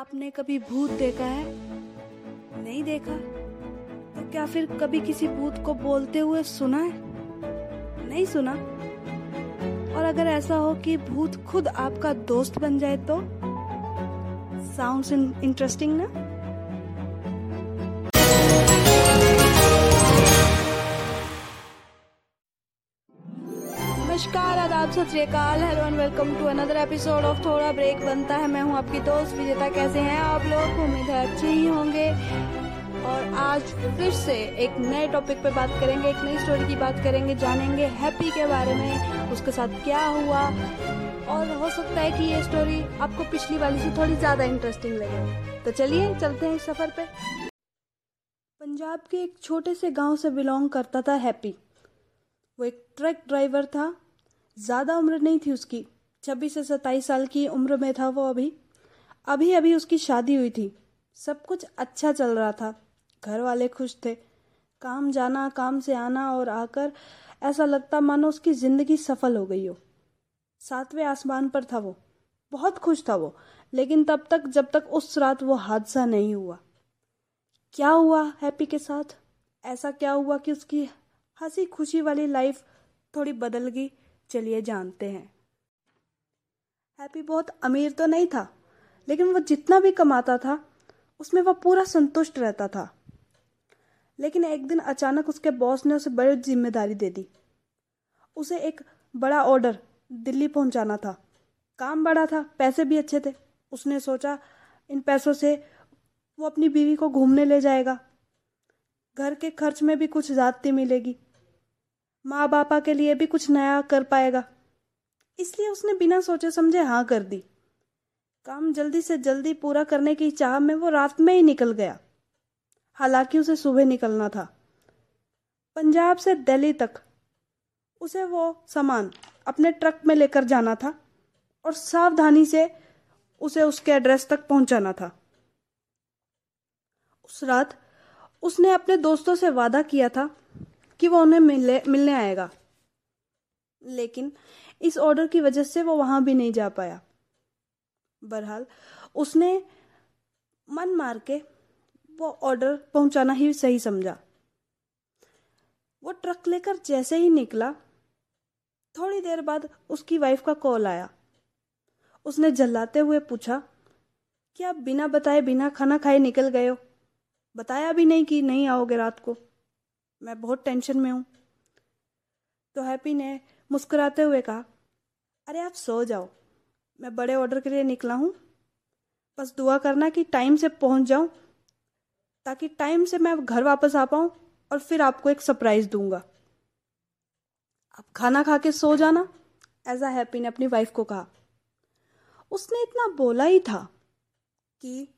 आपने कभी भूत देखा है? नहीं देखा? तो क्या फिर कभी किसी भूत को बोलते हुए सुना है? नहीं सुना। और अगर ऐसा हो कि भूत खुद आपका दोस्त बन जाए तो? साउंड्स इंटरेस्टिंग ना? नमस्कार, आदाब, सत श्रीकाल hello and welcome to another episode of थोड़ा ब्रेक बनता है। मैं हूँ आपकी दोस्त विजेता, कैसे हैं आप लोग? उम्मीद है अच्छे ही होंगे। और आज फिर से एक नए टॉपिक पे बात करेंगे, एक नई स्टोरी की बात करेंगे, जानेंगे हैप्पी के बारे में, उसके साथ क्या हुआ। और हो सकता है कि ये स्टोरी आपको पिछली वाली से थोड़ी ज़्यादा इंटरेस्टिंग लगे। तो चलिए, चलते हैं इस सफ़र पे। पंजाब के एक छोटे से गाँव से बिलोंग करता था हैप्पी वो एक ट्रक ड्राइवर था। ज़्यादा उम्र नहीं थी उसकी। छब्बीस से सत्ताईस साल की उम्र में था वो अभी। अभी अभी उसकी शादी हुई थी। सब कुछ अच्छा चल रहा था। घर वाले खुश थे। काम जाना, काम से आना और आकर ऐसा लगता मानो उसकी ज़िंदगी सफल हो गई हो। सातवें आसमान पर था वो। बहुत खुश था वो। लेकिन तब तक, जब तक उस रात वो हादसा नहीं हुआ। क्या हुआ हैप्पी के साथ? ऐसा क्या हुआ कि उसकी हँसी खुशी वाली लाइफ थोड़ी बदल गई? चलिए जानते हैं। हैप्पी बहुत अमीर तो नहीं था, लेकिन वो जितना भी कमाता था, उसमें वह पूरा संतुष्ट रहता था। लेकिन एक दिन अचानक उसके बॉस ने उसे बड़ी ज़िम्मेदारी दे दी। उसे एक बड़ा ऑर्डर दिल्ली पहुंचाना था। काम बड़ा था, पैसे भी अच्छे थे। उसने सोचा, इन पैसों से वो अपनी बीवी को घूमने ले जाएगा। घर के खर्च में भी कुछ ज़्यादती मिलेगी। माँ बापा के लिए भी कुछ नया कर पाएगा। इसलिए उसने बिना सोचे समझे हाँ कर दी। काम जल्दी से जल्दी पूरा करने की चाह में वो रात में ही निकल गया। हालाँकि उसे सुबह निकलना था। पंजाब से दिल्ली तक उसे वो सामान अपने ट्रक में लेकर जाना था और सावधानी से उसे उसके एड्रेस तक पहुंचाना था। उस रात उसने अपने दोस्तों से वादा किया था कि वो उन्हें मिलने मिलने आएगा। लेकिन इस ऑर्डर की वजह से वो वहाँ भी नहीं जा पाया। बहरहाल, उसने मन मार के वो ऑर्डर पहुंचाना ही सही समझा। वो ट्रक लेकर जैसे ही निकला, थोड़ी देर बाद उसकी वाइफ का कॉल आया। उसने जल्लाते हुए पूछा कि आप बिना बताए, बिना खाना खाए निकल गए हो? बताया भी नहीं कि नहीं आओगे रात को? मैं बहुत टेंशन में हूँ। तो हैप्पी ने मुस्कुराते हुए कहा, अरे, आप सो जाओ। मैं बड़े ऑर्डर के लिए निकला हूँ। बस दुआ करना कि टाइम से पहुँच जाऊँ, ताकि टाइम से मैं घर वापस आ पाऊँ और फिर आपको एक सरप्राइज़ दूँगा। आप खाना खा के सो जाना ऐसा हैप्पी ने अपनी वाइफ को कहा। उसने इतना बोला ही था कि